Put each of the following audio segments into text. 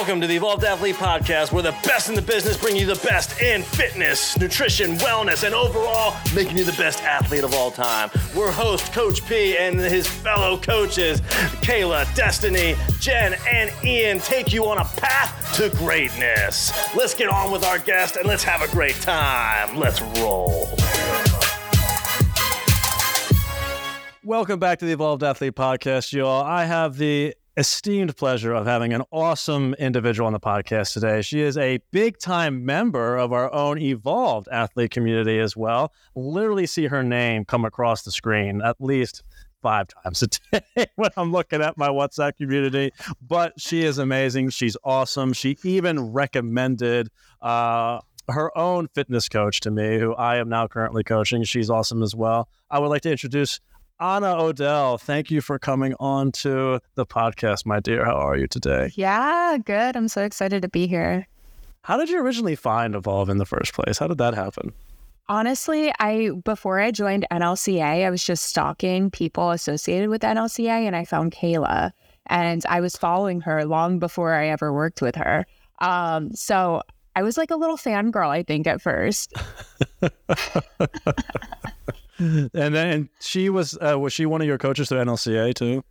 Welcome to the Evolved Athlete Podcast, where the best in the business bring you the best in fitness, nutrition, wellness, and overall making you the best athlete of all time. We're host Coach P and his fellow coaches, Kayla, Destiny, Jen, and Ian, take you on a path to greatness. Let's get on with our guest and let's have a great time. Let's roll. Welcome back to the Evolved Athlete Podcast, y'all. I have the esteemed pleasure of having an awesome individual on the podcast today. She is a big time member of our own evolved athlete community as well. Literally see her name come across the screen at least five times a day when I'm looking at my WhatsApp community. But she is amazing. She's awesome. She even recommended uh, her own fitness coach to me, who I am now currently coaching. She's awesome as well. I would like to introduce Ahnna Odell, thank you for coming on to the podcast, my dear. How are you today? Yeah, good. I'm so excited to be here. How did you originally find Evolve in the first place? How did that happen? Honestly, I before I joined NLCA, I was just stalking people associated with NLCA and I found Kayla and I was following her long before I ever worked with her. Um, so I was like a little fangirl, I think, at first. and then she was uh, was she one of your coaches through NLCA too?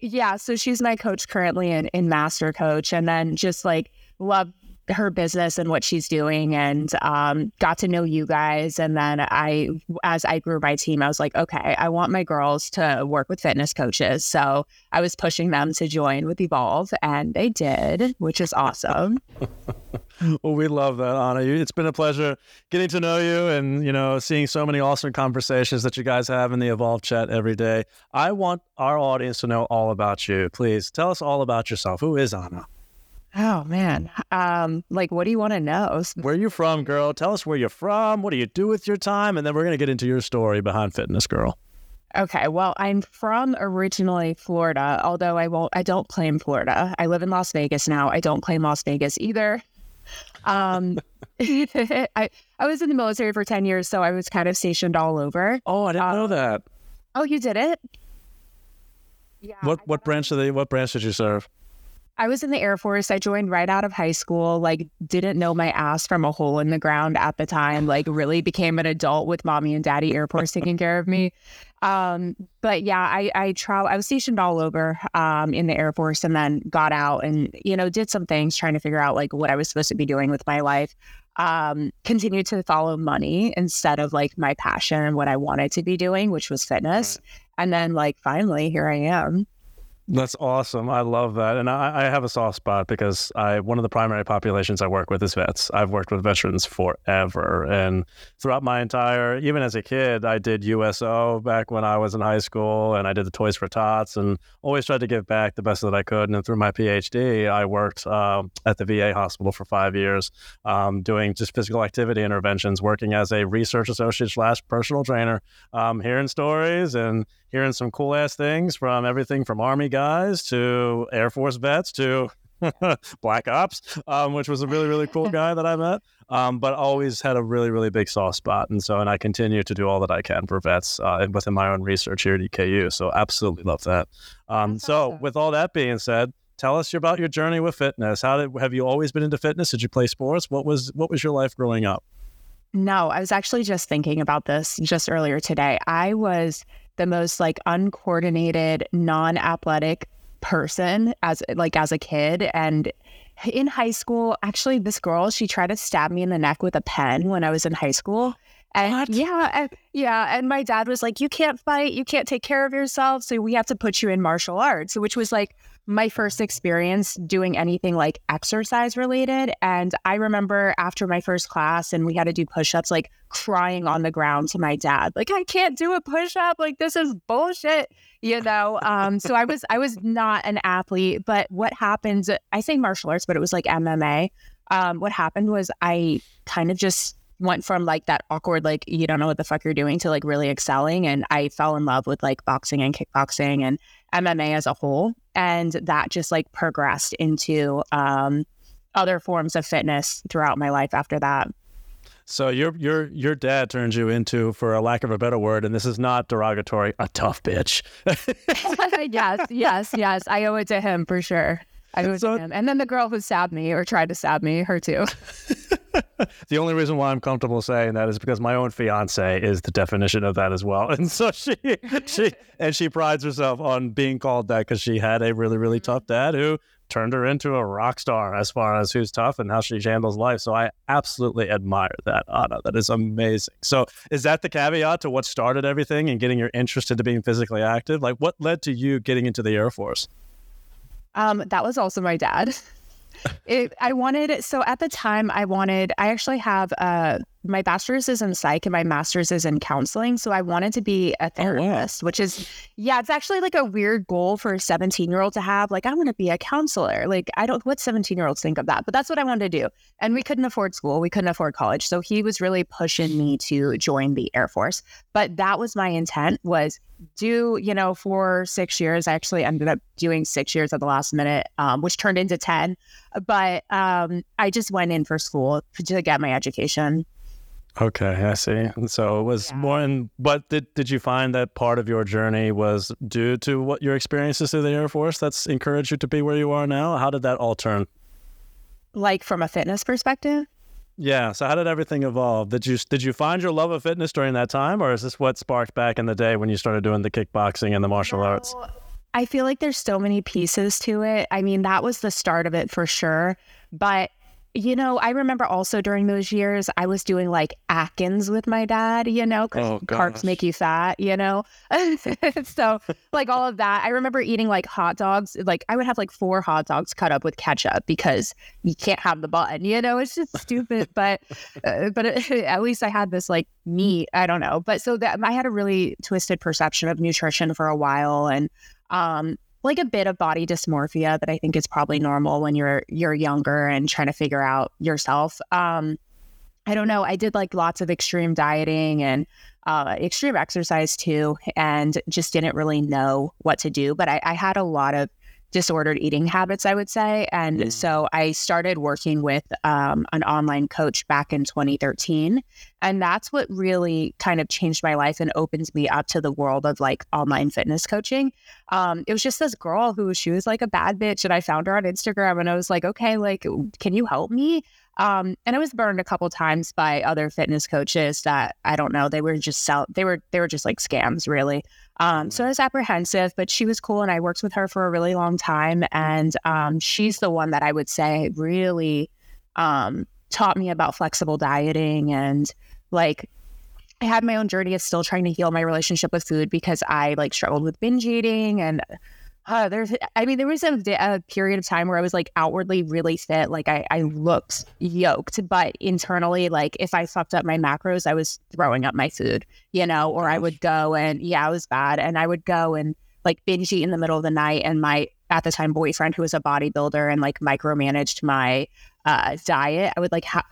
Yeah, so she's my coach currently in, in master coach, and then just like love her business and what she's doing and um, got to know you guys. And then i as i grew my team i was like okay i want my girls to work with fitness coaches. So i was pushing them to join with evolve and they did which is awesome. Well we love that Ahnna it's been a pleasure getting to know you and you know seeing so many awesome conversations that you guys have in the evolve chat every day. I want our audience to know all about you. Please tell us all about yourself. Who is Ahnna Oh man. Um, like what do you want to know? Where are you from, girl? Tell us where you're from. What do you do with your time? And then we're gonna get into your story behind fitness, girl. Okay, well, I'm from originally Florida, although I won't I don't claim Florida. I live in Las Vegas now. I don't claim Las Vegas either. Um I I was in the military for 10 years, so I was kind of stationed all over. Oh, I didn't um, know that. Oh, you did it? Yeah. What what branch did they what branch did you serve? I was in the Air Force. I joined right out of high school, like, didn't know my ass from a hole in the ground at the time, like, really became an adult with mommy and daddy Air Force taking care of me. Um, but yeah, I, I travel, I was stationed all over um, in the Air Force and then got out and, you know, did some things trying to figure out like what I was supposed to be doing with my life. Um, continued to follow money instead of like my passion and what I wanted to be doing, which was fitness. And then, like, finally, here I am. That's awesome. I love that. And I, I, have a soft spot because I one of the primary populations I work with is vets. I've worked with veterans forever. And throughout my entire, even as a kid, I did USO back when I was in high school and I did the Toys for Tots and always tried to give back the best that I could. And then through my PhD, I worked um, at the VA hospital for five years um, doing just physical activity interventions, working as a research associate slash personal trainer, um, hearing stories and hearing some cool ass things from everything from Army guys to Air Force vets to Black Ops, um, which was a really, really cool guy that I met. Um, but always had a really, really big soft spot. And so, and I continue to do all that I can for vets uh, within my own research here at EKU. So, absolutely love that. Um, so, awesome. with all that being said, tell us about your journey with fitness. How did have you always been into fitness? Did you play sports? What was what was your life growing up? No, I was actually just thinking about this just earlier today. I was the most like uncoordinated, non-athletic person as like as a kid. And in high school actually this girl she tried to stab me in the neck with a pen when i was in high school. And what? yeah and, yeah and my dad was like you can't fight. You can't take care of yourself. So we have to put you in martial arts which was like my first experience doing anything like exercise related. And I remember after my first class and we had to do push ups, like crying on the ground to my dad, like, I can't do a push up. Like, this is bullshit, you know? Um, so I was, I was not an athlete, but what happened, I say martial arts, but it was like MMA. Um, what happened was I kind of just went from like that awkward, like, you don't know what the fuck you're doing to like really excelling. And I fell in love with like boxing and kickboxing and MMA as a whole. And that just like progressed into um, other forms of fitness throughout my life after that. So your your your dad turns you into, for a lack of a better word, and this is not derogatory, a tough bitch. yes, yes, yes. I owe it to him for sure. I was so, him. And then the girl who stabbed me or tried to stab me, her too. the only reason why I'm comfortable saying that is because my own fiance is the definition of that as well, and so she she and she prides herself on being called that because she had a really really tough dad who turned her into a rock star as far as who's tough and how she handles life. So I absolutely admire that, Ahnna. That is amazing. So is that the caveat to what started everything and getting your interest into being physically active? Like what led to you getting into the Air Force? Um, that was also my dad. it, I wanted so at the time I wanted I actually have uh my bachelor's is in psych and my master's is in counseling. So I wanted to be a therapist, oh, wow. which is yeah, it's actually like a weird goal for a 17 year old to have. Like, I want to be a counselor. Like, I don't what 17 year olds think of that, but that's what I wanted to do. And we couldn't afford school, we couldn't afford college. So he was really pushing me to join the Air Force. But that was my intent was do, you know, for six years. I actually ended up doing six years at the last minute, um, which turned into 10. But um, I just went in for school to get my education. Okay, I see. And so it was yeah. more in but did did you find that part of your journey was due to what your experiences through the Air Force that's encouraged you to be where you are now? How did that all turn? Like from a fitness perspective? Yeah. So how did everything evolve? Did you did you find your love of fitness during that time, or is this what sparked back in the day when you started doing the kickboxing and the martial no, arts? I feel like there's so many pieces to it. I mean, that was the start of it for sure, but you know, I remember also during those years, I was doing like Atkins with my dad, you know, because oh, carbs make you fat, you know? so, like all of that. I remember eating like hot dogs. Like, I would have like four hot dogs cut up with ketchup because you can't have the bun, you know? It's just stupid. but, uh, but it, at least I had this like meat. I don't know. But so that I had a really twisted perception of nutrition for a while. And, um, like a bit of body dysmorphia that I think is probably normal when you're you're younger and trying to figure out yourself. Um, I don't know. I did like lots of extreme dieting and uh, extreme exercise too, and just didn't really know what to do. But I, I had a lot of disordered eating habits, I would say. And so I started working with um, an online coach back in 2013. And that's what really kind of changed my life and opened me up to the world of like online fitness coaching. Um, it was just this girl who she was like a bad bitch. And I found her on Instagram and I was like, okay, like, can you help me? Um, and I was burned a couple times by other fitness coaches that I don't know. They were just sell. They were they were just like scams, really. Um, so I was apprehensive, but she was cool, and I worked with her for a really long time. And um, she's the one that I would say really um, taught me about flexible dieting and like I had my own journey of still trying to heal my relationship with food because I like struggled with binge eating and uh, there's, I mean, there was a, a, period of time where I was like outwardly really fit. Like I, I looked yoked, but internally, like if I fucked up my macros, I was throwing up my food, you know, or I would go and yeah, I was bad. And I would go and like binge eat in the middle of the night. And my, at the time, boyfriend who was a bodybuilder and like micromanaged my uh, diet, I would like ha-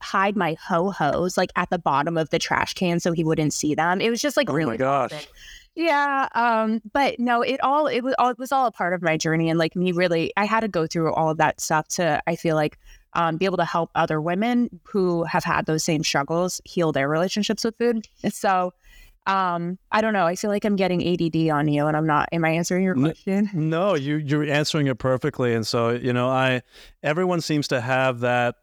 hide my ho hos like at the bottom of the trash can so he wouldn't see them. It was just like oh really. my gosh. Yeah. Um, but no, it all it was all it was all a part of my journey. And like me really I had to go through all of that stuff to I feel like um, be able to help other women who have had those same struggles heal their relationships with food. so um, I don't know. I feel like I'm getting ADD on you, and I'm not. Am I answering your question? No, you you're answering it perfectly. And so you know, I everyone seems to have that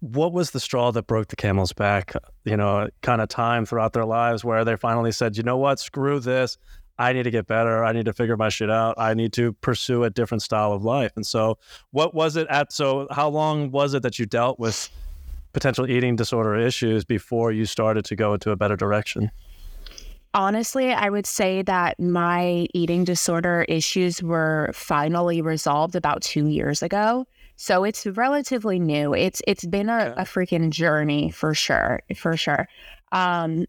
what was the straw that broke the camel's back, you know, kind of time throughout their lives where they finally said, you know what, screw this. I need to get better. I need to figure my shit out. I need to pursue a different style of life. And so, what was it at? So, how long was it that you dealt with potential eating disorder issues before you started to go into a better direction? Honestly, I would say that my eating disorder issues were finally resolved about two years ago. So it's relatively new. It's it's been a, a freaking journey for sure, for sure. Um,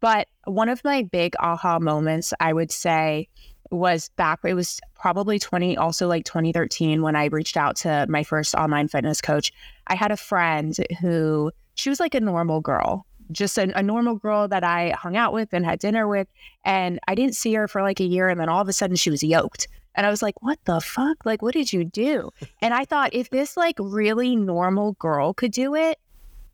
but one of my big aha moments, I would say, was back. It was probably twenty, also like 2013, when I reached out to my first online fitness coach. I had a friend who she was like a normal girl, just a, a, normal girl that I hung out with and had dinner with. And I didn't see her for like a year. And then all of a sudden she was yoked. And I was like, what the fuck? Like, what did you do? And I thought, if this like really normal girl could do it,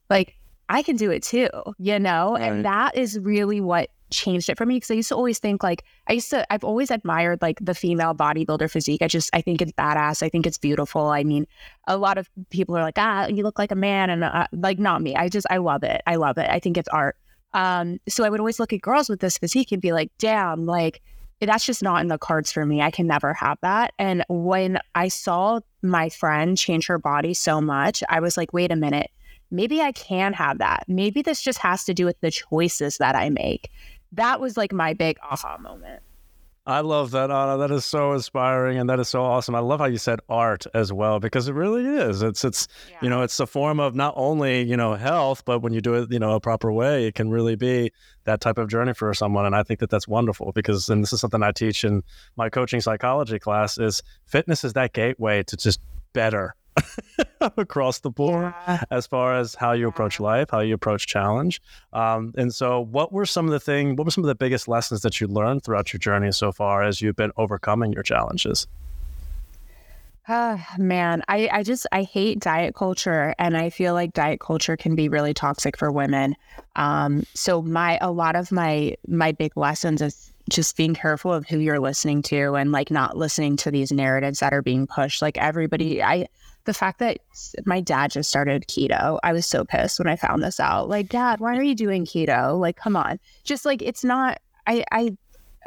like, I can do it too, you know? Right. And that is really what changed it for me because I used to always think like I used to I've always admired like the female bodybuilder physique. I just I think it's badass. I think it's beautiful. I mean, a lot of people are like, ah, you look like a man, and uh, like not me. I just I love it. I love it. I think it's art. Um, so I would always look at girls with this physique and be like, damn, like that's just not in the cards for me. I can never have that. And when I saw my friend change her body so much, I was like, wait a minute, maybe I can have that. Maybe this just has to do with the choices that I make. That was like my big aha moment. I love that, Ahnna. That is so inspiring and that is so awesome. I love how you said art as well because it really is. It's it's yeah. you know it's a form of not only you know health, but when you do it you know a proper way, it can really be that type of journey for someone. And I think that that's wonderful because and this is something I teach in my coaching psychology class is fitness is that gateway to just better across the board yeah. as far as how you approach life, how you approach challenge. Um, and so, what were some of the thing? What were some of the biggest lessons that you learned throughout your journey so far as you've been overcoming your challenges? Uh, man, I, I just I hate diet culture, and I feel like diet culture can be really toxic for women. Um, so my a lot of my my big lessons is just being careful of who you're listening to, and like not listening to these narratives that are being pushed. Like everybody, I the fact that my dad just started keto, I was so pissed when I found this out. Like, dad, why are you doing keto? Like, come on. Just like, it's not, I, I,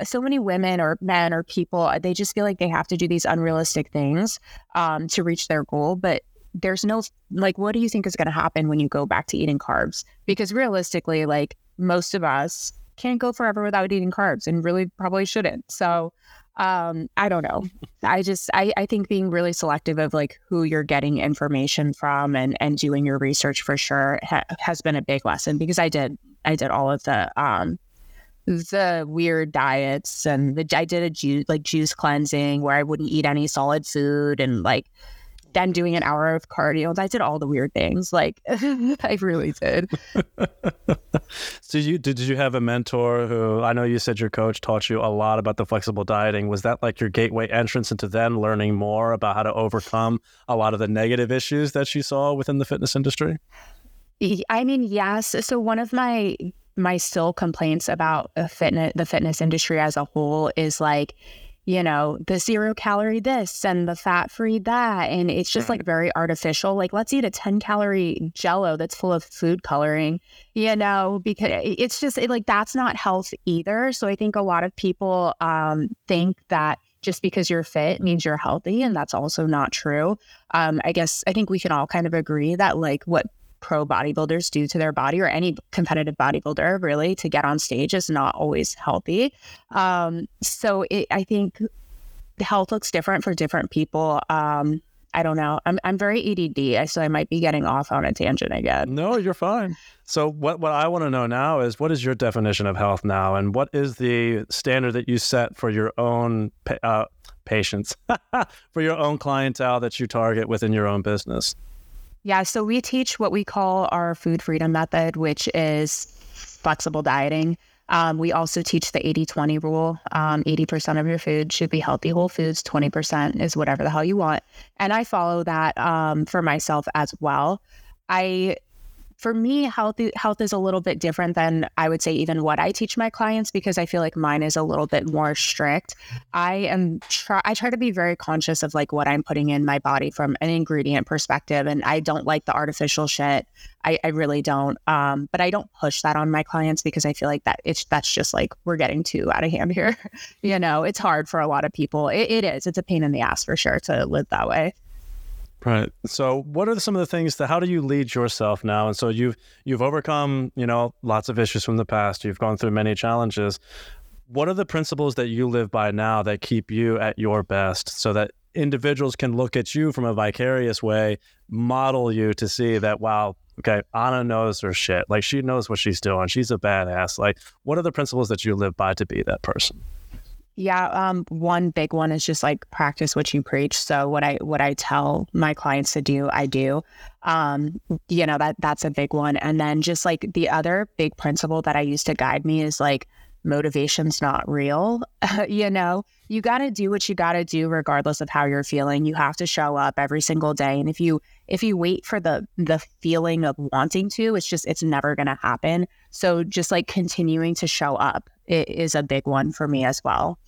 so many women or men or people, they just feel like they have to do these unrealistic things um, to reach their goal. But there's no, like, what do you think is going to happen when you go back to eating carbs? Because realistically, like, most of us can't go forever without eating carbs and really probably shouldn't. So, um, I don't know. I just I, I think being really selective of like who you're getting information from and and doing your research for sure ha- has been a big lesson because I did I did all of the um the weird diets and the, I did a juice like juice cleansing where I wouldn't eat any solid food and like then doing an hour of cardio. I did all the weird things. Like I really did. so you did you have a mentor who I know you said your coach taught you a lot about the flexible dieting. Was that like your gateway entrance into then learning more about how to overcome a lot of the negative issues that you saw within the fitness industry? I mean, yes. So one of my my still complaints about uh, fitness the fitness industry as a whole is like you know, the zero calorie this and the fat free that. And it's just like very artificial. Like, let's eat a 10 calorie jello that's full of food coloring, you know, because it's just it, like that's not health either. So I think a lot of people um, think that just because you're fit means you're healthy. And that's also not true. Um, I guess I think we can all kind of agree that like what pro bodybuilders do to their body or any competitive bodybuilder really to get on stage is not always healthy. Um, so it, I think health looks different for different people. Um, I don't know. I'm I'm very ADD, so I might be getting off on a tangent again. No, you're fine. So what what I want to know now is what is your definition of health now, and what is the standard that you set for your own uh, patients, for your own clientele that you target within your own business? Yeah, so we teach what we call our food freedom method, which is flexible dieting. Um, we also teach the 80 20 rule. Um, 80% of your food should be healthy whole foods, 20% is whatever the hell you want. And I follow that um, for myself as well. I for me, health health is a little bit different than I would say even what I teach my clients because I feel like mine is a little bit more strict. I am try I try to be very conscious of like what I'm putting in my body from an ingredient perspective, and I don't like the artificial shit. I, I really don't. Um, but I don't push that on my clients because I feel like that it's that's just like we're getting too out of hand here. you know, it's hard for a lot of people. It, it is. It's a pain in the ass for sure to live that way. Right. So, what are some of the things that how do you lead yourself now? And so you've you've overcome, you know, lots of issues from the past. You've gone through many challenges. What are the principles that you live by now that keep you at your best so that individuals can look at you from a vicarious way, model you to see that wow, okay, Ahnna knows her shit. Like she knows what she's doing. She's a badass. Like what are the principles that you live by to be that person? Yeah, um, one big one is just like practice what you preach. So what I what I tell my clients to do, I do. Um, you know that that's a big one. And then just like the other big principle that I use to guide me is like motivation's not real. you know, you got to do what you got to do regardless of how you're feeling. You have to show up every single day. And if you if you wait for the the feeling of wanting to, it's just it's never going to happen. So just like continuing to show up is a big one for me as well.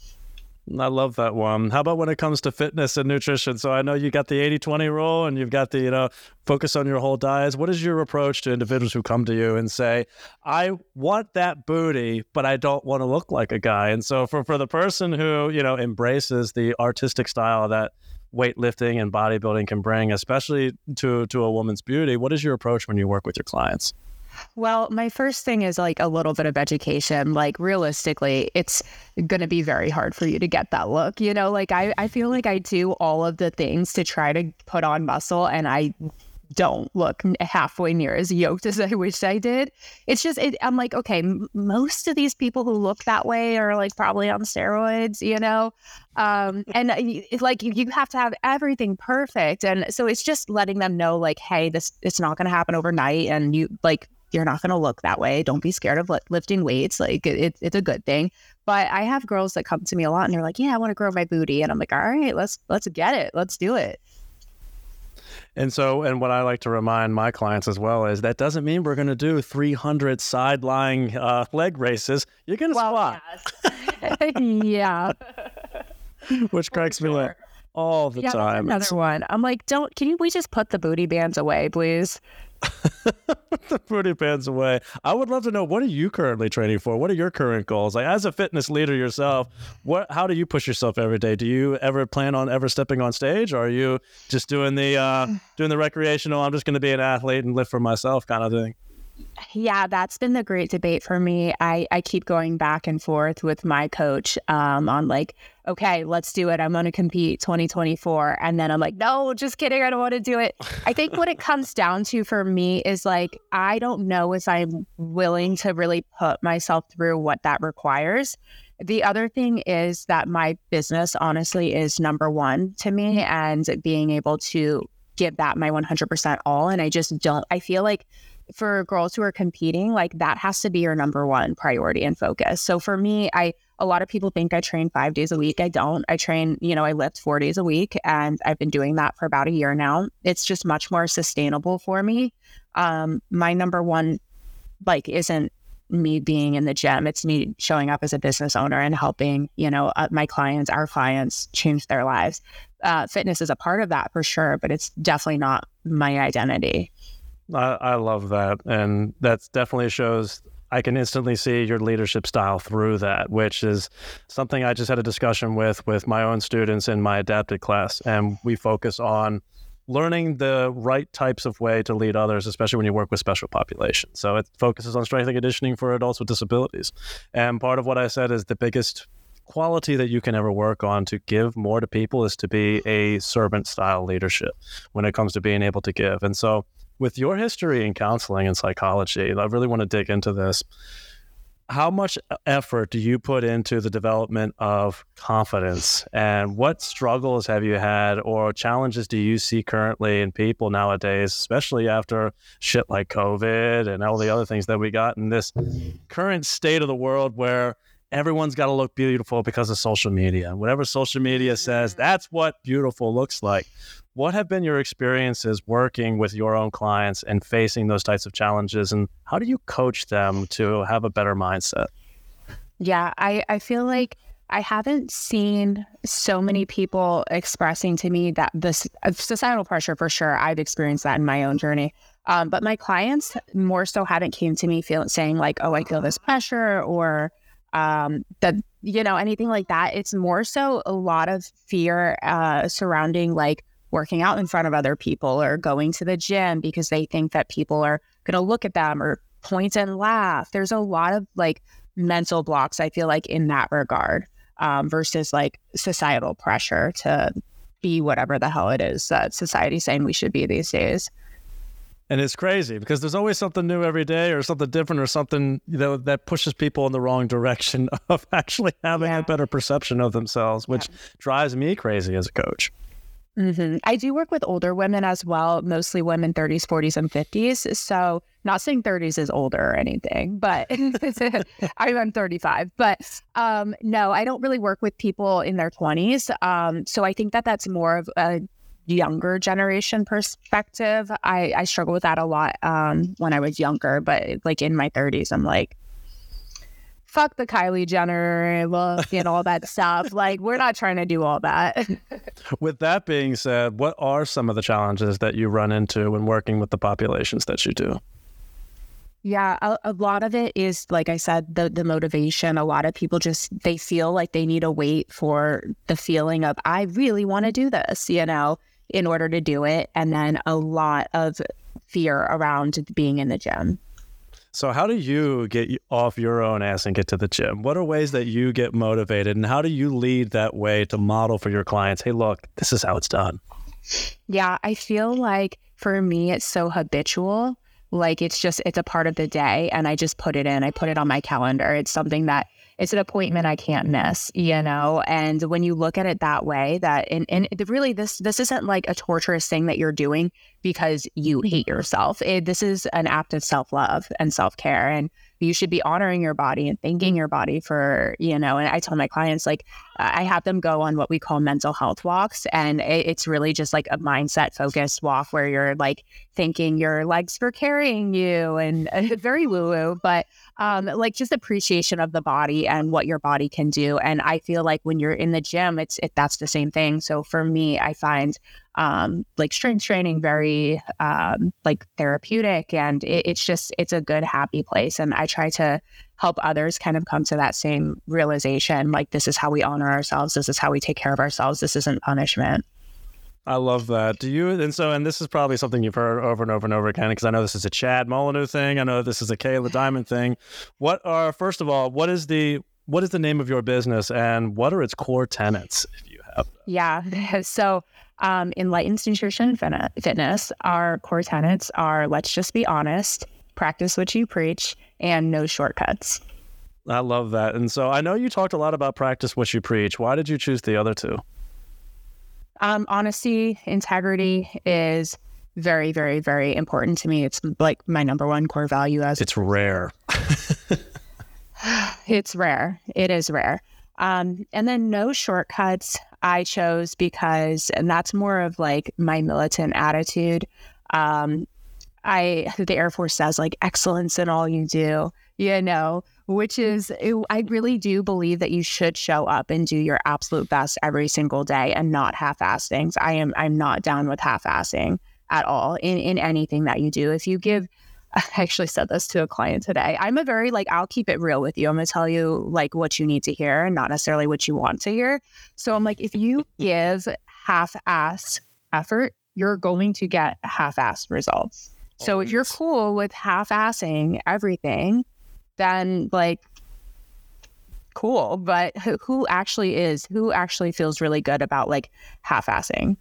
I love that one. How about when it comes to fitness and nutrition? So I know you got the 80-20 rule and you've got the, you know, focus on your whole diet. What is your approach to individuals who come to you and say, I want that booty, but I don't want to look like a guy? And so for, for the person who, you know, embraces the artistic style that weightlifting and bodybuilding can bring, especially to to a woman's beauty, what is your approach when you work with your clients? Well, my first thing is like a little bit of education. Like realistically, it's going to be very hard for you to get that look. You know, like I, I feel like I do all of the things to try to put on muscle and I don't look halfway near as yoked as I wish I did. It's just, it, I'm like, okay, m- most of these people who look that way are like probably on steroids, you know? Um, and it's like you have to have everything perfect. And so it's just letting them know, like, hey, this, it's not going to happen overnight. And you, like, you're not going to look that way. Don't be scared of lifting weights. Like it, it's a good thing. But I have girls that come to me a lot and they're like, "Yeah, I want to grow my booty," and I'm like, "All right, let's let's get it. Let's do it." And so, and what I like to remind my clients as well is that doesn't mean we're going to do 300 side lying uh, leg raises. You're going to well, squat. Yes. yeah. Which cracks me up all the yeah, time. Another it's... one. I'm like, don't, can you, we just put the booty bands away, please? the booty bands away. I would love to know what are you currently training for? What are your current goals? Like as a fitness leader yourself, what how do you push yourself every day? Do you ever plan on ever stepping on stage or are you just doing the uh doing the recreational I'm just going to be an athlete and live for myself kind of thing? Yeah, that's been the great debate for me. I, I keep going back and forth with my coach um, on like, okay, let's do it. I'm going to compete 2024. And then I'm like, no, just kidding. I don't want to do it. I think what it comes down to for me is like, I don't know if I'm willing to really put myself through what that requires. The other thing is that my business honestly is number one to me and being able to give that my 100% all. And I just don't, I feel like for girls who are competing, like that has to be your number one priority and focus. So for me, I a lot of people think I train five days a week. I don't. I train, you know, I lift four days a week and I've been doing that for about a year now. It's just much more sustainable for me. Um, my number one like isn't me being in the gym. It's me showing up as a business owner and helping, you know, uh, my clients, our clients change their lives. Uh, fitness is a part of that for sure, but it's definitely not my identity. I, I love that. And that definitely shows I can instantly see your leadership style through that, which is something I just had a discussion with with my own students in my adapted class, and we focus on learning the right types of way to lead others, especially when you work with special populations. So it focuses on strength and conditioning for adults with disabilities, and part of what I said is the biggest quality that you can ever work on to give more to people is to be a servant style leadership when it comes to being able to give, and so with your history in counseling and psychology, I really want to dig into this. How much effort do you put into the development of confidence? And what struggles have you had or challenges do you see currently in people nowadays, especially after shit like COVID and all the other things that we got in this current state of the world where everyone's got to look beautiful because of social media. Whatever social media says, that's what beautiful looks like. What have been your experiences working with your own clients and facing those types of challenges? And how do you coach them to have a better mindset? Yeah, I, I feel like I haven't seen so many people expressing to me that this uh, societal pressure for sure. I've experienced that in my own journey. Um, but my clients more so haven't came to me feeling saying like, oh, I feel this pressure or um, that you know anything like that. It's more so a lot of fear uh, surrounding like working out in front of other people or going to the gym because they think that people are going to look at them or point and laugh. There's a lot of like mental blocks, I feel like, in that regard um, versus like societal pressure to be whatever the hell it is that society's saying we should be these days. And it's crazy because there's always something new every day or something different or something you know that pushes people in the wrong direction of actually having yeah. a better perception of themselves, which yeah. drives me crazy as a coach. Mm-hmm. I do work with older women as well, mostly women 30s, 40s, and 50s. So, not saying 30s is older or anything, but I'm 35. But um, no, I don't really work with people in their 20s. Um, so, I think that that's more of a younger generation perspective. I, I struggle with that a lot um, when I was younger, but like in my 30s, I'm like, fuck the Kylie Jenner look and all that stuff. Like, we're not trying to do all that. with that being said, what are some of the challenges that you run into when working with the populations that you do? Yeah, a, a, lot of it is like I said, the the motivation. A lot of people just they feel like they need to wait for the feeling of I really want to do this, you know, in order to do it, and then a lot of fear around being in the gym. So, how do you get off your own ass and get to the gym? What are ways that you get motivated, and how do you lead that way to model for your clients? Hey, look, this is how it's done. Yeah, I feel like for me, it's so habitual. Like it's just, it's a part of the day, and I just put it in. I put it on my calendar. It's something that it's an appointment I can't miss, you know? And when you look at it that way, that, and, and really, this, this isn't like a torturous thing that you're doing because you hate mm-hmm. yourself. It, this is an act of self love and self care. And you should be honoring your body and thanking your body for, you know, and I tell my clients, like, I have them go on what we call mental health walks. And it's really just like a mindset focused walk where you're like thanking your legs for carrying you and uh, very woo woo, but um, like just appreciation of the body and what your body can do. And I feel like when you're in the gym, it's, it, that's the same thing. So for me, I find um, like strength training very um, like therapeutic and it, it's just it's a good happy place and i try to help others kind of come to that same realization like this is how we honor ourselves this is how we take care of ourselves this isn't punishment I love that. Do you? And so, and this is probably something you've heard over and over and over again, because I know this is a Chad Molyneux thing. I know this is a Kayla Diamond thing. What are, first of all, what is the what is the name of your business, and what are its core tenets, if you have? Yeah. So um, Enlightened Nutrition Fitness, our core tenets are let's just be honest, practice what you preach, and no shortcuts. I love that. And so I know you talked a lot about practice what you preach. Why did you choose the other two? Um, honesty, integrity is very, very, very important to me. It's like my number one core value as it's rare. it's rare. It is rare. Um, and then no shortcuts. I chose because, and that's more of like my militant attitude. Um, I, the Air Force says like excellence in all you do, you know, which is, I really do believe that you should show up and do your absolute best every single day and not half ass things. I am, I'm not down with half assing at all in, in anything that you do. If you give I actually said this to a client today. I'm a very like I'll keep it real with you. I'm gonna tell you like what you need to hear and not necessarily what you want to hear. So I'm like, if you give half-ass effort, you're going to get half-ass results. So if you're cool with half-assing everything, then like cool. But who actually is, who actually feels really good about like half-assing?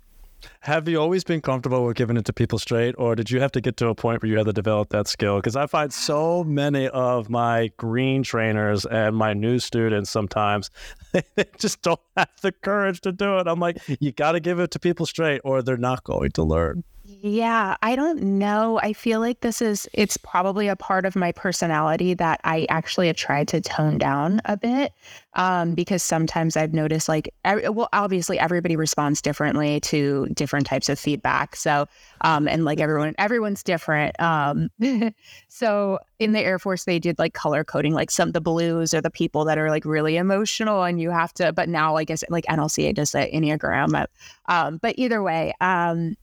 Have you always been comfortable with giving it to people straight, or did you have to get to a point where you had to develop that skill? Because I find so many of my green trainers and my new students sometimes they just don't have the courage to do it. I'm like, you got to give it to people straight, or they're not going to learn. Yeah, I don't know. I feel like this is, it's probably a part of my personality that I actually have tried to tone down a bit um, because sometimes I've noticed like, well, obviously everybody responds differently to different types of feedback. So, um, and like everyone, everyone's different. Um, so in the Air Force, they did like color coding, like some the blues are the people that are like really emotional, and you have to. But now, I guess like NLCA does the Enneagram. But, um, but either way, um,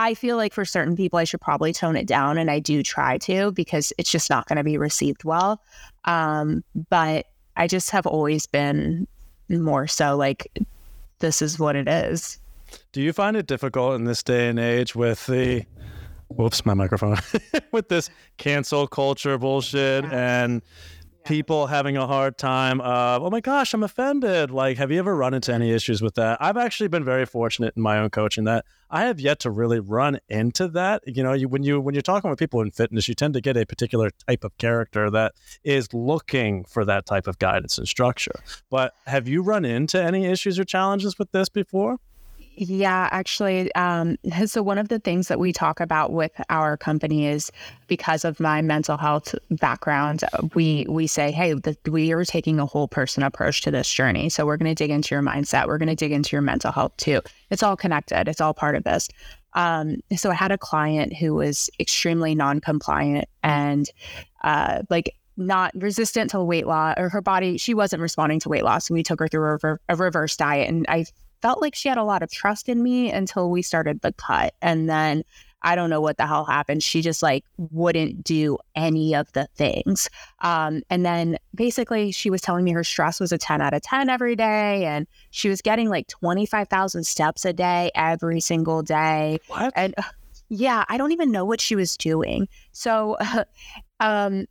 I feel like for certain people, I should probably tone it down, and I do try to because it's just not going to be received well. Um, but I just have always been more so like, this is what it is. Do you find it difficult in this day and age with the, whoops, my microphone, with this cancel culture bullshit and people having a hard time of, oh my gosh, I'm offended. Like, have you ever run into any issues with that? I've actually been very fortunate in my own coaching that I have yet to really run into that. You know, you, when you when you're talking with people in fitness, you tend to get a particular type of character that is looking for that type of guidance and structure. But have you run into any issues or challenges with this before? Yeah, actually. Um, so, one of the things that we talk about with our company is because of my mental health background, we we say, hey, the, we are taking a whole person approach to this journey. So, we're going to dig into your mindset. We're going to dig into your mental health too. It's all connected. It's all part of this. Um, so, I had a client who was extremely non-compliant and uh, like not resistant to weight loss or her body she wasn't responding to weight loss and we took her through a reverse diet and i felt like she had a lot of trust in me until we started the cut. And then I don't know what the hell happened. She just like wouldn't do any of the things. Um, and then basically, she was telling me her stress was a 10 out of 10 every day. And she was getting like 25,000 steps a day every single day. What? And uh, yeah, I don't even know what she was doing. So, uh, um,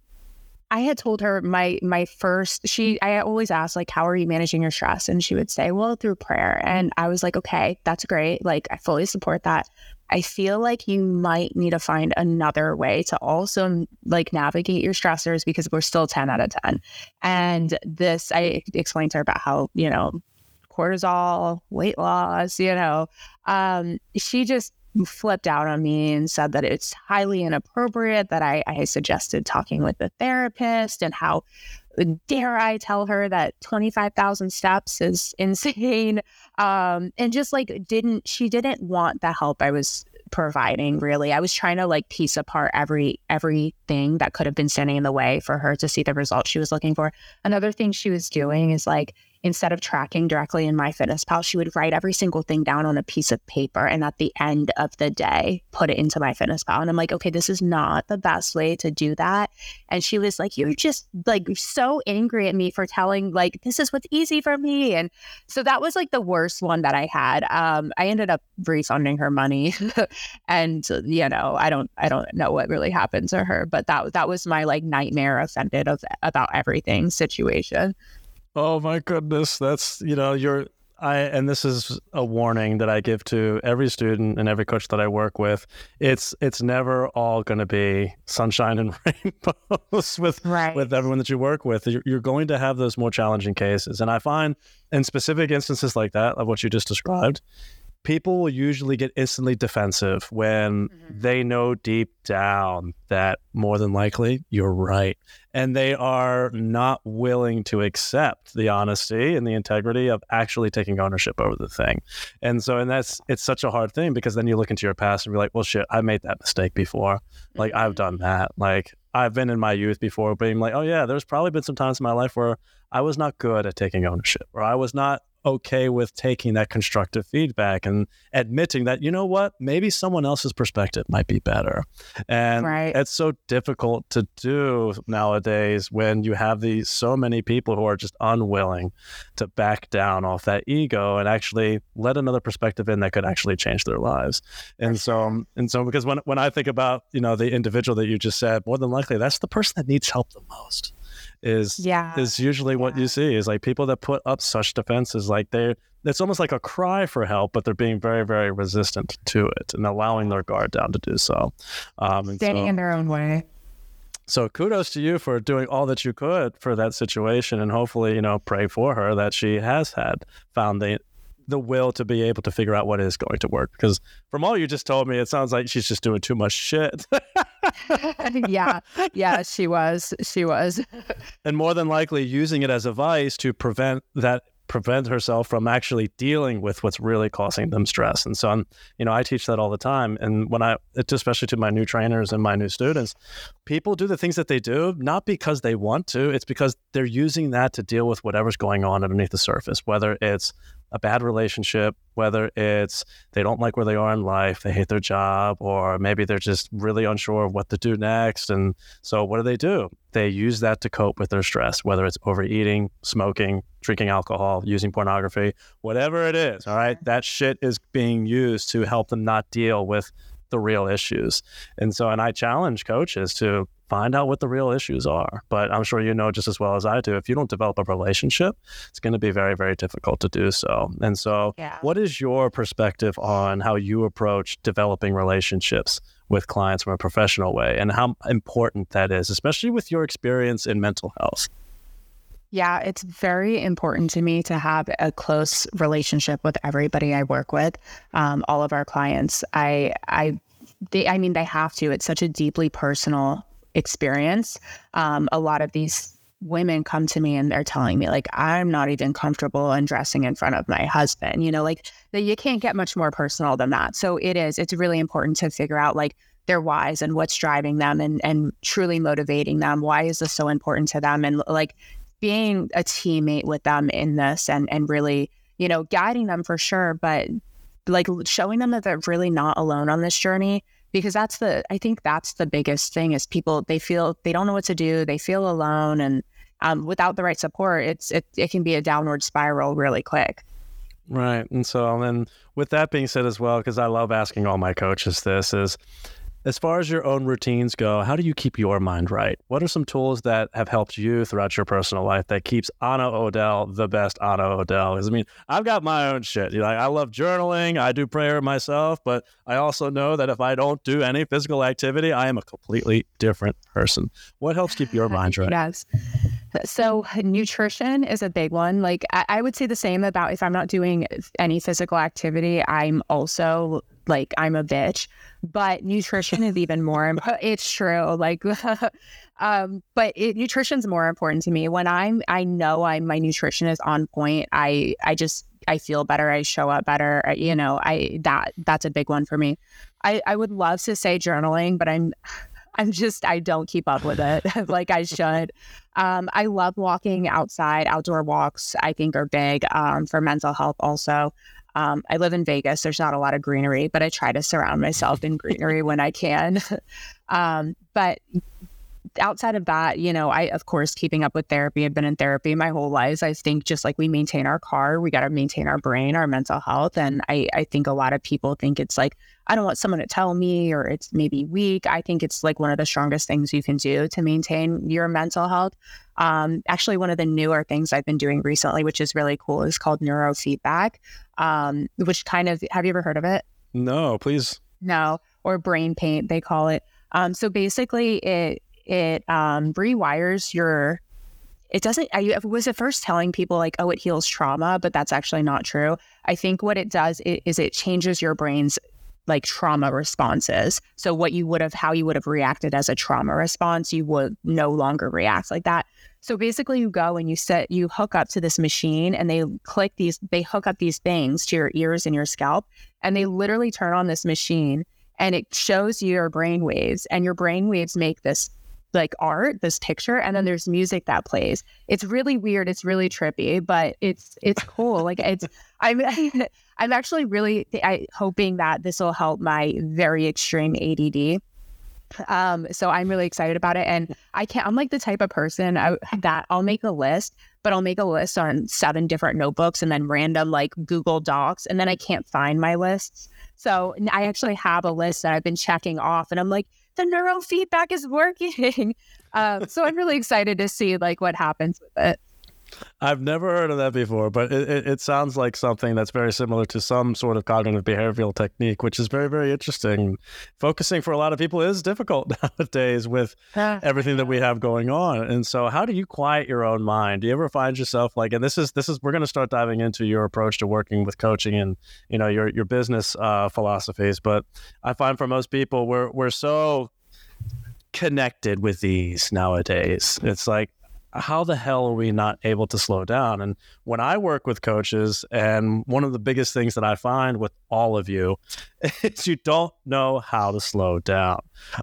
I had told her my my first she I always asked like how are you managing your stress? And she would say well through prayer. And I was like okay that's great. Like I fully support that. I feel like you might need to find another way to also like navigate your stressors because we're still 10 out of 10 and this I explained to her about how you know cortisol weight loss you know um she just flipped out on me and said that it's highly inappropriate that I, I suggested talking with a therapist and how dare I tell her that 25,000 steps is insane. Um, and just like didn't, she didn't want the help I was providing really. I was trying to like piece apart every, everything that could have been standing in the way for her to see the results she was looking for. Another thing she was doing is like, instead of tracking directly in MyFitnessPal, she would write every single thing down on a piece of paper and at the end of the day put it into MyFitnessPal. And I'm like, okay, this is not the best way to do that. And she was like, you're just like so angry at me for telling like this is what's easy for me. And so that was like the worst one that I had. Um, I ended up refunding her money, and you know, I don't, I don't know what really happened to her, but that that was my like nightmare offended of about everything situation. Oh my goodness, that's you know you're I and this is a warning that I give to every student and every coach that I work with. It's it's never all going to be sunshine and rainbows with right. with everyone that you work with. You're, you're going to have those more challenging cases, and I find in specific instances like that of what you just described, people will usually get instantly defensive when mm-hmm. they know deep down that more than likely you're right. And they are not willing to accept the honesty and the integrity of actually taking ownership over the thing. And so, and that's, it's such a hard thing because then you look into your past and be like, well, shit, I made that mistake before. Like, mm-hmm. I've done that. Like, I've been in my youth before being like, oh, yeah, there's probably been some times in my life where I was not good at taking ownership or I was not okay with taking that constructive feedback and admitting that you know what? Maybe someone else's perspective might be better. And right. it's so difficult to do nowadays when you have these so many people who are just unwilling to back down off that ego and actually let another perspective in that could actually change their lives. And so and so because when, when i think about you know the individual that you just said more than likely that's the person that needs help the most is yeah is usually what you see is like people that put up such defenses like they it's almost like a cry for help but they're being very very resistant to it and allowing their guard down to do so. Um, standing so, in their own way. So kudos to you for doing all that you could for that situation and hopefully you know pray for her that she has had found the the will to be able to figure out what is going to work. Because from all you just told me, it sounds like she's just doing too much shit. yeah, yeah, she was. She was. and more than likely using it as a vice to prevent that prevent herself from actually dealing with what's really causing them stress. And so I'm, you know, I teach that all the time. And when I, especially to my new trainers and my new students, people do the things that they do not because they want to, it's because they're using that to deal with whatever's going on underneath the surface, whether it's a bad relationship, whether it's they don't like where they are in life, they hate their job, or maybe they're just really unsure of what to do next. And so, what do they do? They use that to cope with their stress, whether it's overeating, smoking, drinking alcohol, using pornography, whatever it is. All right. That shit is being used to help them not deal with the real issues. And so, and I challenge coaches to find out what the real issues are. But I'm sure you know just as well as I do, if you don't develop a relationship, it's going to be very, very difficult to do so. And so, yeah. what is your perspective on how you approach developing relationships with clients from a professional way and how important that is, especially with your experience in mental health? Yeah, it's very important to me to have a close relationship with everybody I work with, um, all of our clients. I, I, they, I mean, they have to. It's such a deeply personal experience. Um, a lot of these women come to me and they're telling me like i'm not even comfortable undressing in front of my husband you know like you can't get much more personal than that so it is it's really important to figure out like their whys and what's driving them and and truly motivating them why is this so important to them and like being a teammate with them in this and and really you know guiding them for sure but like showing them that they're really not alone on this journey because that's the i think that's the biggest thing is people they feel they don't know what to do they feel alone and um, without the right support it's it, it can be a downward spiral really quick. Right and so and with that being said as well because i love asking all my coaches this is as far as your own routines go, how do you keep your mind right? What are some tools that have helped you throughout your personal life that keeps Ahnna Odell the best Ahnna Odell? Because I mean, I've got my own shit. You know, I love journaling. I do prayer myself, but I also know that if I don't do any physical activity, I am a completely different person. What helps keep your mind right? Yes. So nutrition is a big one. Like I, I would say the same about if I'm not doing any physical activity, I'm also like I'm a bitch. But nutrition is even more important. It's true. Like um, but it, nutrition's more important to me. When I'm I know I'm my nutrition is on point, I I just I feel better, I show up better. You know, I that that's a big one for me. I, I would love to say journaling, but I'm I'm just I don't keep up with it like I should. Um, I love walking outside. Outdoor walks I think are big um, for mental health. Also, um, I live in Vegas. There's not a lot of greenery, but I try to surround myself in greenery when I can. Um, but outside of that, you know, I, of course, keeping up with therapy, I've been in therapy my whole life. I think just like we maintain our car, we got to maintain our brain, our mental health. And I, I think a lot of people think it's like, I don't want someone to tell me or it's maybe weak. I think it's like one of the strongest things you can do to maintain your mental health. Um, actually, one of the newer things I've been doing recently, which is really cool, is called neurofeedback, um, which kind of, have you ever heard of it? No, please. No, or BrainPaint, they call it. Um, so basically, it it um, rewires your it doesn't i was at first telling people like oh it heals trauma but that's actually not true. I think what it does is it changes your brain's like trauma responses. So what you would have how you would have reacted as a trauma response you would no longer react like that. So basically you go and you set you hook up to this machine and they click these they hook up these things to your ears and your scalp and they literally turn on this machine and it shows you your brain waves and your brain waves make this like art, this picture, and then there's music that plays. It's really weird. It's really trippy, but it's it's cool. Like it's I'm I'm actually really I, hoping that this will help my very extreme ADD. Um, so I'm really excited about it, and I can't. I'm like the type of person I, that I'll make a list, but I'll make a list on seven different notebooks and then random like Google Docs, and then I can't find my lists. So I actually have a list that I've been checking off, and I'm like, the neurofeedback is working. Um, so I'm really excited to see like what happens with it. I've never heard of that before, but it, it, it, sounds like something that's very similar to some sort of cognitive behavioral technique, which is very, very interesting. Focusing for a lot of people is difficult nowadays with everything that we have going on. And so, how do you quiet your own mind? Do you ever find yourself like, and this is this is we're going to start diving into your approach to working with coaching and you know your your business uh, philosophies, but I find for most people we're we're so connected with these nowadays. It's like how the hell are we not able to slow down? And when I work with coaches, and one of the biggest things that I find with all of you is you don't know how to slow down.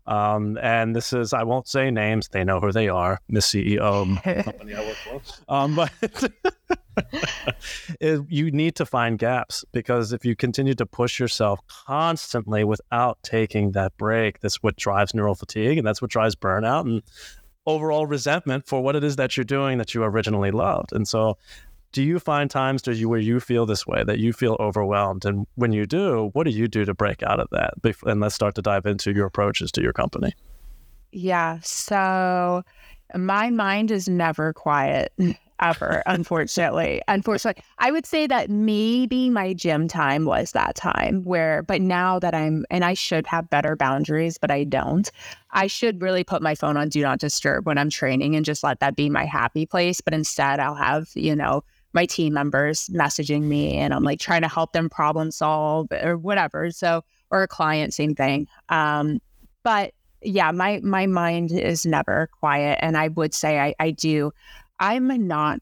Um, and this is, I won't say names, they know who they are, Miss CEO company I work for. Um, but you need to find gaps because if you continue to push yourself constantly without taking that break, that's what drives neural fatigue and that's what drives burnout. And overall resentment for what it is that you're doing that you originally loved. And so, do you find times do you where you feel this way that you feel overwhelmed? And when you do, what do you do to break out of that? And let's start to dive into your approaches to your company. Yeah. So my mind is never quiet. ever, unfortunately. unfortunately, I would say that maybe my gym time was that time where, but now that I'm, and I should have better boundaries, but I don't. I should really put my phone on do not disturb when I'm training and just let that be my happy place. But instead, I'll have, you know, my team members messaging me and I'm like trying to help them problem solve or whatever. So, or a client, same thing. Um, but yeah, my my mind is never quiet, and I would say I, I do. I'm not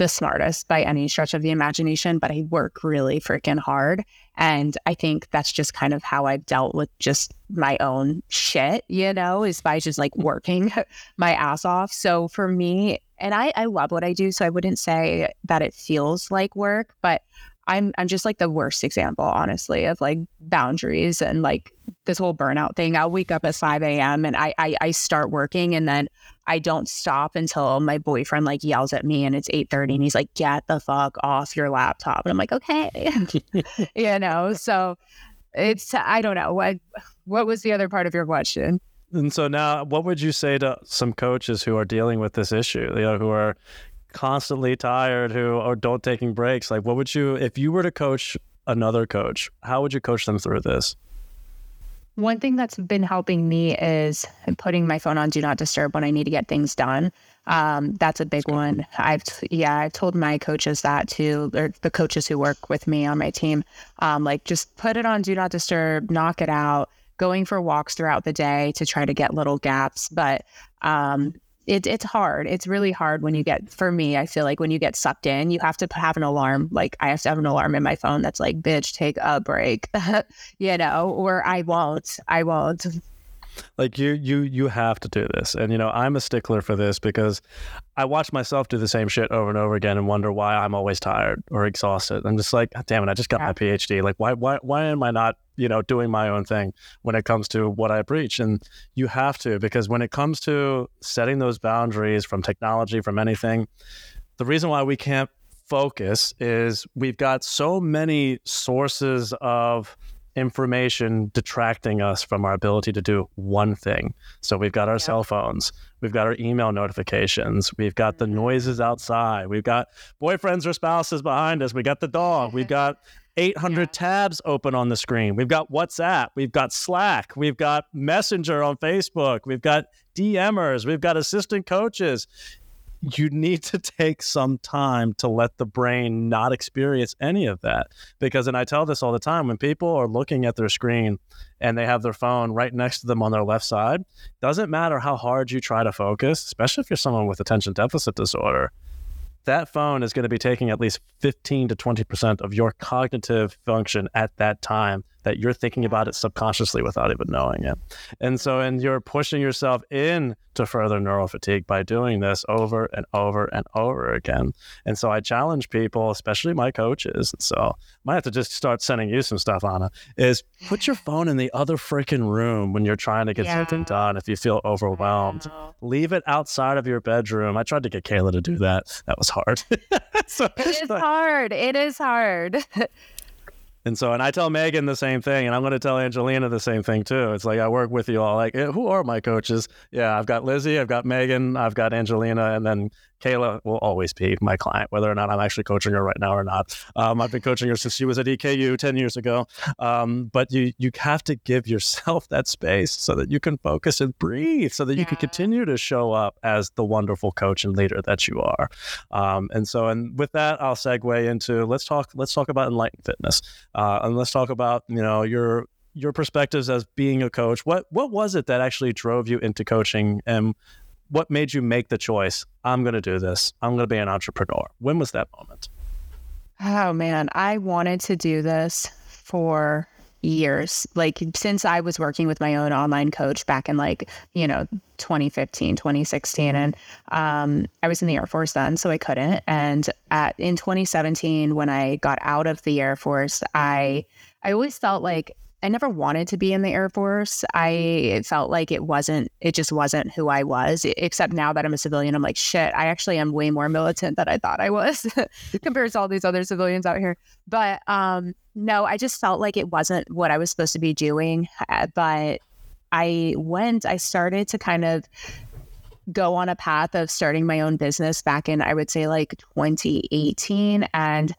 the smartest by any stretch of the imagination, but I work really freaking hard. And I think that's just kind of how I've dealt with just my own shit, you know, is by just like working my ass off. So for me, and I, I love what I do. So I wouldn't say that it feels like work, but I'm I'm just like the worst example, honestly, of like boundaries and like this whole burnout thing. I'll wake up at 5 a.m. and I, I I start working and then I don't stop until my boyfriend like yells at me and it's 8:30 and he's like, get the fuck off your laptop. And I'm like, okay. you know, so it's I don't know. What what was the other part of your question? And so now, what would you say to some coaches who are dealing with this issue? You know, who are constantly tired who are don't taking breaks like what would you if you were to coach another coach how would you coach them through this one thing that's been helping me is putting my phone on do not disturb when i need to get things done. Um, that's a big that's one. I've yeah i've told my coaches that too or the coaches who work with me on my team um, like just put it on do not disturb knock it out going for walks throughout the day to try to get little gaps. But um, it, it's hard. It's really hard when you get, for me, I feel like when you get sucked in, you have to have an alarm. Like I have to have an alarm in my phone that's like, bitch, take a break, you know, or I won't. I won't like you you you have to do this and you know i'm a stickler for this because i watch myself do the same shit over and over again and wonder why i'm always tired or exhausted. I'm just like damn it i just got yeah. my phd like why why why am i not you know doing my own thing when it comes to what i preach? And you have to because when it comes to setting those boundaries from technology from anything the reason why we can't focus is we've got so many sources of information detracting us from our ability to do one thing. So we've got our yep. cell phones, we've got our email notifications, we've got the mm-hmm. noises outside, we've got boyfriends or spouses behind us, we got the dog, we've got 800 yeah. tabs open on the screen. We've got WhatsApp, we've got Slack, we've got Messenger on Facebook, we've got DMers, we've got assistant coaches you need to take some time to let the brain not experience any of that. Because, and I tell this all the time, when people are looking at their screen and they have their phone right next to them on their left side, doesn't matter how hard you try to focus, especially if you're someone with attention deficit disorder, that phone is going to be taking at least 15 to 20% of your cognitive function at that time that you're thinking about it subconsciously without even knowing it. And so, and you're pushing yourself into further neural fatigue by doing this over and over and over again. And so, I challenge people, especially my coaches. And so, I might have to just start sending you some stuff, Ahnna, is put your phone in the other freaking room when you're trying to get yeah. something done if you feel overwhelmed. Leave it outside of your bedroom. I tried to get Kayla to do that. That was hard. so, it is hard. It is hard. And so, and I tell Megan the same thing, and I'm going to tell Angelina the same thing too. It's like I work with you all. Like, eh, who are my coaches? Yeah, I've got Lizzie, I've got Megan, I've got Angelina, and then Kayla will always be my client, whether or not I'm actually coaching her right now or not. Um, I've been coaching her since she was at EKU 10 years ago. Um, but you you have to give yourself that space so that you can focus and breathe, so that you can continue to show up as the wonderful coach and leader that you are. Um, and so, and with that, I'll segue into let's talk let's talk about enlightened fitness, uh, and let's talk about you know your your perspectives as being a coach. What what was it that actually drove you into coaching, and what made you make the choice? I'm going to do this. I'm going to be an entrepreneur. When was that moment? Oh man, I wanted to do this for years. Like since I was working with my own online coach back in like, you know, 2015, 2016 and um, I was in the Air Force then, so I couldn't. And at in 2017 when I got out of the Air Force, I I always felt like I never wanted to be in the Air Force. I it felt like it wasn't, it just wasn't who I was. Except now that I'm a civilian, I'm like, shit, I actually am way more militant than I thought I was compared to all these other civilians out here. But um, no, I just felt like it wasn't what I was supposed to be doing. Uh, but I went, I started to kind of go on a path of starting my own business back in, I would say like 2018. And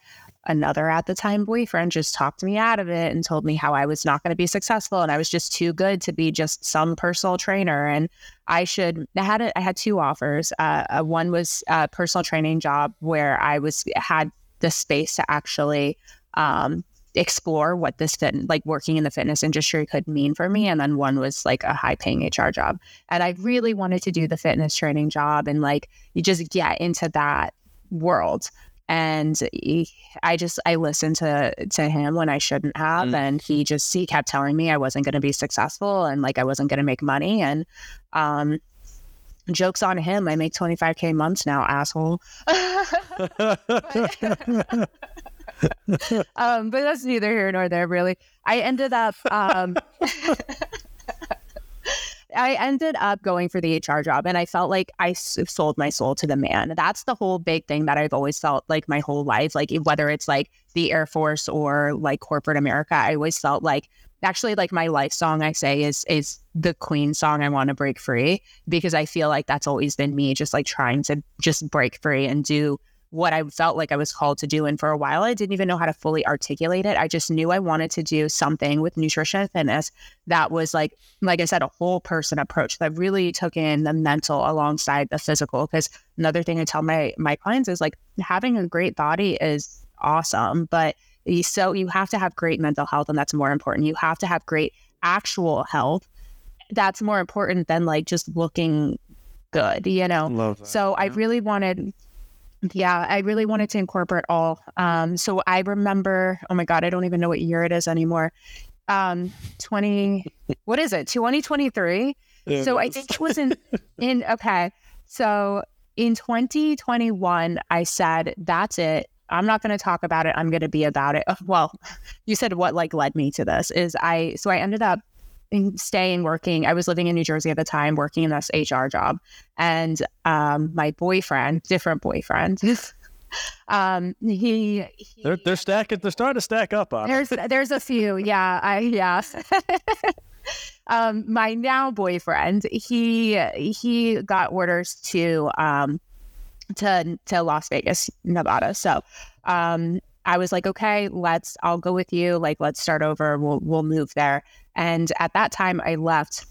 another at the time boyfriend just talked me out of it and told me how I was not going to be successful and I was just too good to be just some personal trainer and I should I had a, I had two offers uh, uh, one was a personal training job where I was had the space to actually um, explore what this fit like working in the fitness industry could mean for me and then one was like a high paying hr job. And i really wanted to do the fitness training job and like you just get into that world and he, i just i listened to to him when i shouldn't have mm. and he just he kept telling me i wasn't going to be successful and like i wasn't going to make money and um jokes on him i make 25k months now asshole um, but that's neither here nor there, really. I ended up. Um, I ended up going for the HR job and I felt like I sold my soul to the man. That's the whole big thing that I've always felt like my whole life, like whether it's like the Air Force or like corporate America, I always felt like actually like my life song I say is is the Queen song I want to break free because I feel like that's always been me just like trying to just break free and do what I felt like I was called to do. And for a while, I didn't even know how to fully articulate it. I just knew I wanted to do something with nutrition and fitness that was like, like I said, a whole person approach that really took in the mental alongside the physical. Because another thing I tell my my clients is like having a great body is awesome, but so you have to have great mental health, and that's more important. You have to have great actual health. That's more important than like just looking good, you know. So yeah. I really wanted yeah, I really wanted to incorporate all. Um, so I remember, oh my God, I don't even know what year it is anymore. Um, 20, what is it? 2023. Yeah, so I think it was in, in, okay. So in 2021, I said, that's it. I'm not going to talk about it. I'm going to be about it. Well, you said what like led me to this is I, so I ended up staying working. I was living in New Jersey at the time, working in this HR job, and um, my boyfriend, different boyfriend. um he, he, they're they're stacking they're starting to stack up on there's there's a few yeah i yeah um my now boyfriend he he got orders to um to to las vegas nevada so um I was like, okay, let's, I'll go with you. Like, let's start over. We'll, we'll move there. And at that time, I left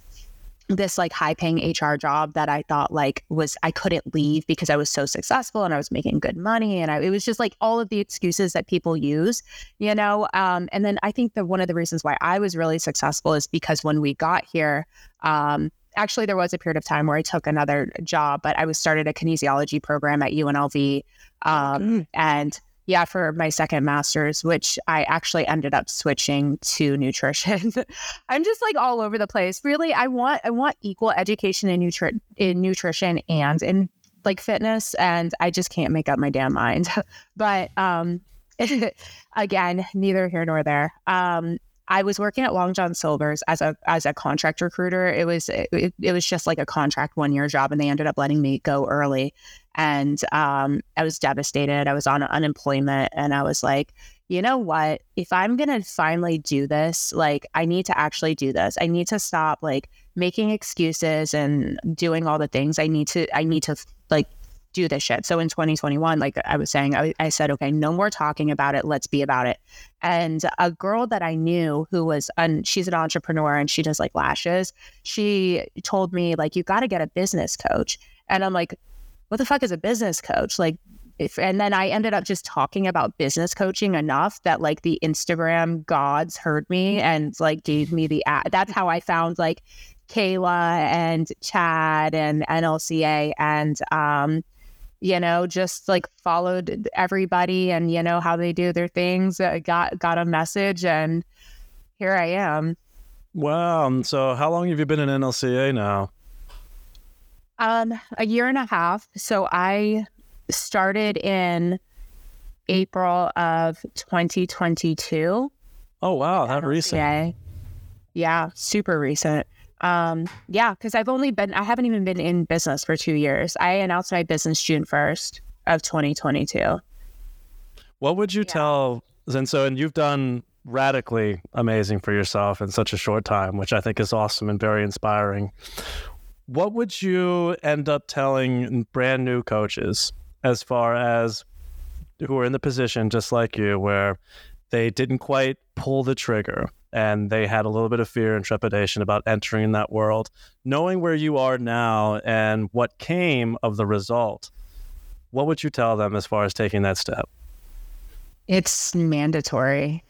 this like high paying HR job that I thought like was I couldn't leave because I was so successful and I was making good money and I, it was just like all of the excuses that people use, you know. Um, and then I think that one of the reasons why I was really successful is because when we got here, um, actually there was a period of time where I took another job, but I was started a kinesiology program at UNLV, um, mm. and yeah, for my second master's, which I actually ended up switching to nutrition. I'm just like all over the place. Really, I want I want equal education in nutri- in nutrition and in like fitness, and I just can't make up my damn mind. but um, again, neither here nor there. Um, I was working at Long John Silver's as a as a contract recruiter. It was it, it was just like a contract one year job, and they ended up letting me go early. And um, I was devastated. I was on unemployment, and I was like, you know what? If I'm gonna finally do this, like I need to actually do this. I need to stop like making excuses and doing all the things. I need to. I need to like do this shit. So in 2021, like I was saying, I, I, said, okay, no more talking about it. Let's be about it. And a girl that I knew who was, and she's an entrepreneur and she does like lashes. She told me like, you got to get a business coach. And I'm like, what the fuck is a business coach? Like, if, and then I ended up just talking about business coaching enough that like the Instagram gods heard me and like gave me the ad. That's how I found like Kayla and Chad and NLCA and um you know, just like followed everybody and you know how they do their things. Uh, got got a message, and here I am. Wow. So, how long have you been in NLCA now? Um, a year and a half. So I started in April of 2022. Oh wow, that recent. Yeah, super recent. Um, yeah, because I've only been, I haven't even been in business for two years. I announced my business June 1st of 2022. What would you yeah. tell, and so, and you've done radically amazing for yourself in such a short time, which I think is awesome and very inspiring. what would you end up telling brand new coaches as far as who are in the position just like you where they didn't quite pull the trigger and they had a little bit of fear and trepidation about entering that world. Knowing where you are now and what came of the result what would you tell them as far as taking that step? It's mandatory.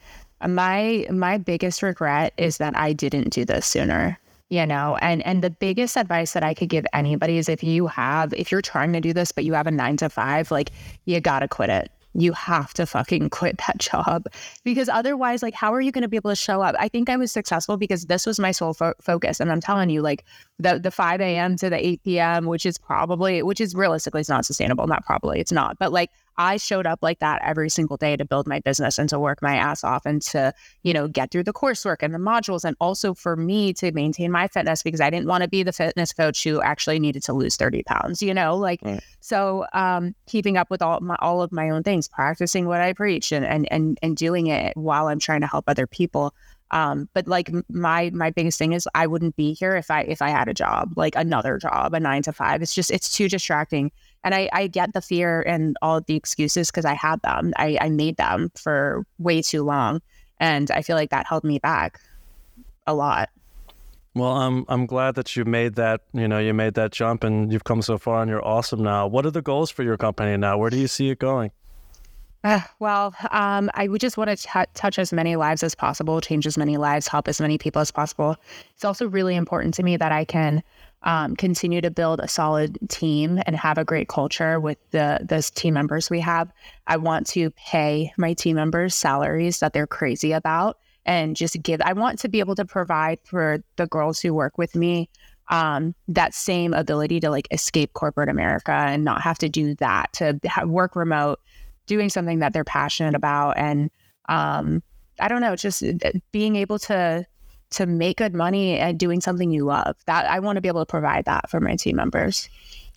My my biggest regret is that i didn't do this sooner you know and and the biggest advice that i could give anybody is if you have if you're trying to do this but you have a 9 to 5 like you got to quit it you have to fucking quit that job. Because otherwise like how are you going to be able to show up? I think i was successful because this was my sole fo- focus and i'm telling you like the the 5 a.m to the 8 p.m which is probably which is realistically it's not sustainable not probably it's not but like I showed up like that every single day to build my business and to work my ass off and to, you know, get through the coursework and the modules. And also for me to maintain my fitness because I didn't want to be the fitness coach who actually needed to lose 30 pounds, you know, like, right. so um, keeping up with all my, all of my own things, practicing what I preach and, and, and, and doing it while I'm trying to help other people. Um, but like my my biggest thing is I wouldn't be here if I if I had a job like another job a nine to five. It's just it's too distracting and I, I get the fear and all the excuses because I had them. I, I made them for way too long. And I feel like that held me back a lot. Well, I'm I'm glad that you made that, you know, you made that jump and you've come so far and you're awesome now. What are the goals for your company now? Where do you see it going? Uh, well, um, I would just want to t- touch as many lives as possible, change as many lives, help as many people as possible. It's also really important to me that I can um, continue to build a solid team and have a great culture with the the team members we have. I want to pay my team members salaries that they're crazy about and just give. I want to be able to provide for the girls who work with me um, that same ability to like escape corporate America and not have to do that to work remote, doing something that they're passionate about, and um, I don't know, just uh, being able to to make good money and doing something you love. That I want to be able to provide that for my team members.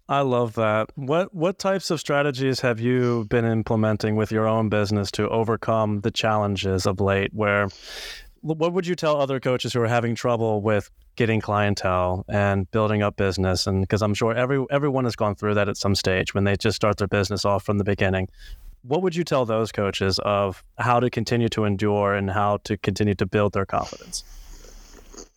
I love that. What what types of strategies have you been implementing with your own business to overcome the challenges of late where what would you tell other coaches who are having trouble with getting clientele and building up business and because I'm sure every everyone has gone through that at some stage when they just start their business off from the beginning. What would you tell those coaches of how to continue to endure and how to continue to build their confidence?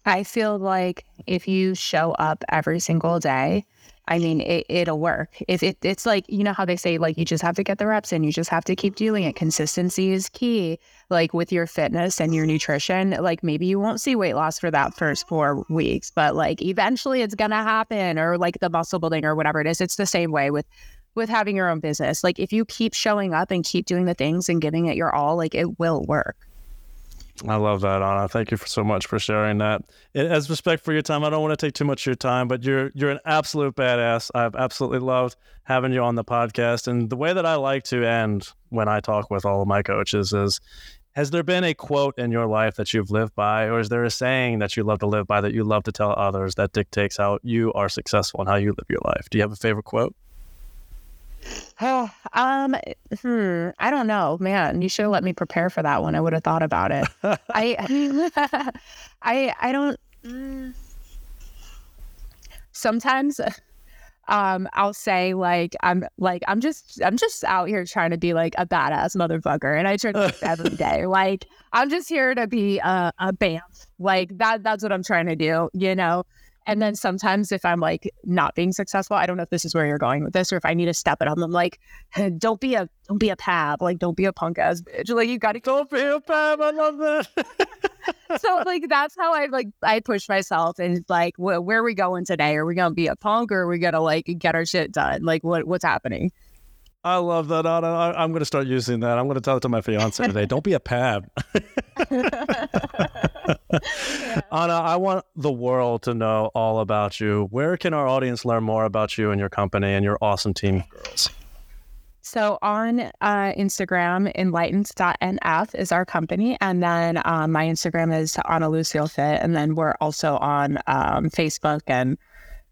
I feel like if you show up every single day, I mean, it, will work. If it, it's like, you know how they say, like, you just have to get the reps in, you just have to keep doing it. Consistency is key. Like with your fitness and your nutrition, like maybe you won't see weight loss for that first four weeks, but like eventually it's going to happen or like the muscle building or whatever it is. It's the same way with with having your own business. Like if you keep showing up and keep doing the things and giving it your all, like it will work. I love that, Ahnna. Thank you for so much for sharing that. As respect for your time, I don't want to take too much of your time, but you're you're an absolute badass. I've absolutely loved having you on the podcast. And the way that I like to end when I talk with all of my coaches is has there been a quote in your life that you've lived by, or is there a saying that you love to live by that you love to tell others that dictates how you are successful and how you live your life? Do you have a favorite quote? Oh, um, hmm, I don't know, man. You should have let me prepare for that one. I would have thought about it. I, I, I don't. Mm. Sometimes, um, I'll say like I'm like I'm just I'm just out here trying to be like a badass motherfucker, and I try to every day. Like I'm just here to be a a bam. Like that. That's what I'm trying to do. You know. And then sometimes if I'm like not being successful, I don't know if this is where you're going with this or if I need to step it up. I'm like, don't be a don't be a pab, like don't be a punk ass bitch. Like you gotta Don't be a pab, I love that. so like that's how I like I push myself and like wh- where are we going today? Are we gonna be a punk or are we gonna like get our shit done? Like what what's happening? I love that, Ahnna. I, am going to start using that. I'm going to tell it to my fiance today. Don't be a pab. yeah. Ahnna, I want the world to know all about you. Where can our audience learn more about you and your company and your awesome team of girls? So on uh, Instagram, enlightened.nf is our company. And then um, my Instagram is Ahnna Lucille Fit. And then we're also on um, Facebook and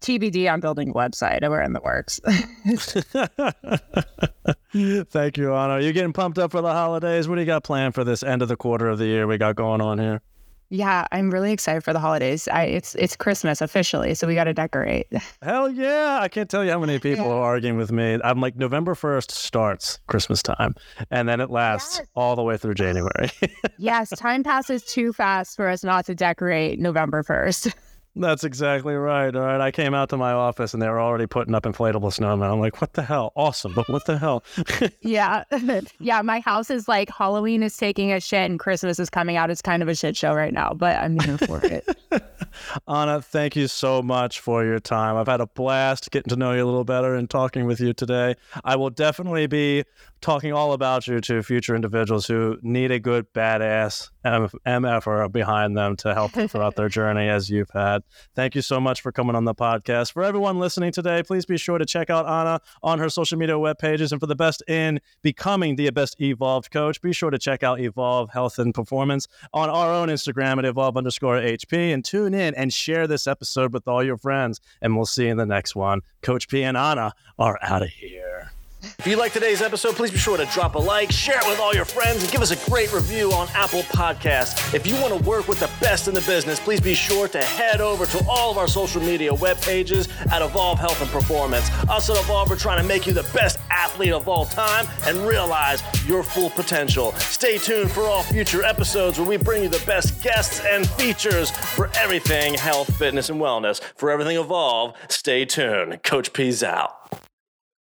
TBD on building a website. We're in the works. Thank you, Ahnna. You're getting pumped up for the holidays. What do you got planned for this end of the quarter of the year we got going on here? Yeah, I'm really excited for the holidays. I, it's it's Christmas officially, so we got to decorate. Hell yeah! I can't tell you how many people yeah. are arguing with me. I'm like November first starts Christmas time, and then it lasts yes. all the way through January. yes, time passes too fast for us not to decorate November first. That's exactly right. All right. I came out to my office and they were already putting up inflatable snowmen. I'm like, what the hell? Awesome. But what the hell? yeah. yeah. My house is like Halloween is taking a shit and Christmas is coming out. It's kind of a shit show right now, but I'm here for it. Ahnna, thank you so much for your time. I've had a blast getting to know you a little better and talking with you today. I will definitely be talking all about you to future individuals who need a good badass MFer behind them to help them throughout their journey as you've had. Thank you so much for coming on the podcast. For everyone listening today, please be sure to check out Ahnna on her social media web pages. And for the best in becoming the best evolved coach, be sure to check out Evolve Health and Performance on our own Instagram at evolve underscore HP and tune in and share this episode with all your friends. And we'll see you in the next one. Coach P and Ahnna are out of here. If you like today's episode, please be sure to drop a like, share it with all your friends, and give us a great review on Apple Podcasts. If you want to work with the best in the business, please be sure to head over to all of our social media web pages at Evolve Health and Performance. Us at Evolve are trying to make you the best athlete of all time and realize your full potential. Stay tuned for all future episodes where we bring you the best guests and features for everything health, fitness, and wellness. For everything Evolve, stay tuned. Coach P's out.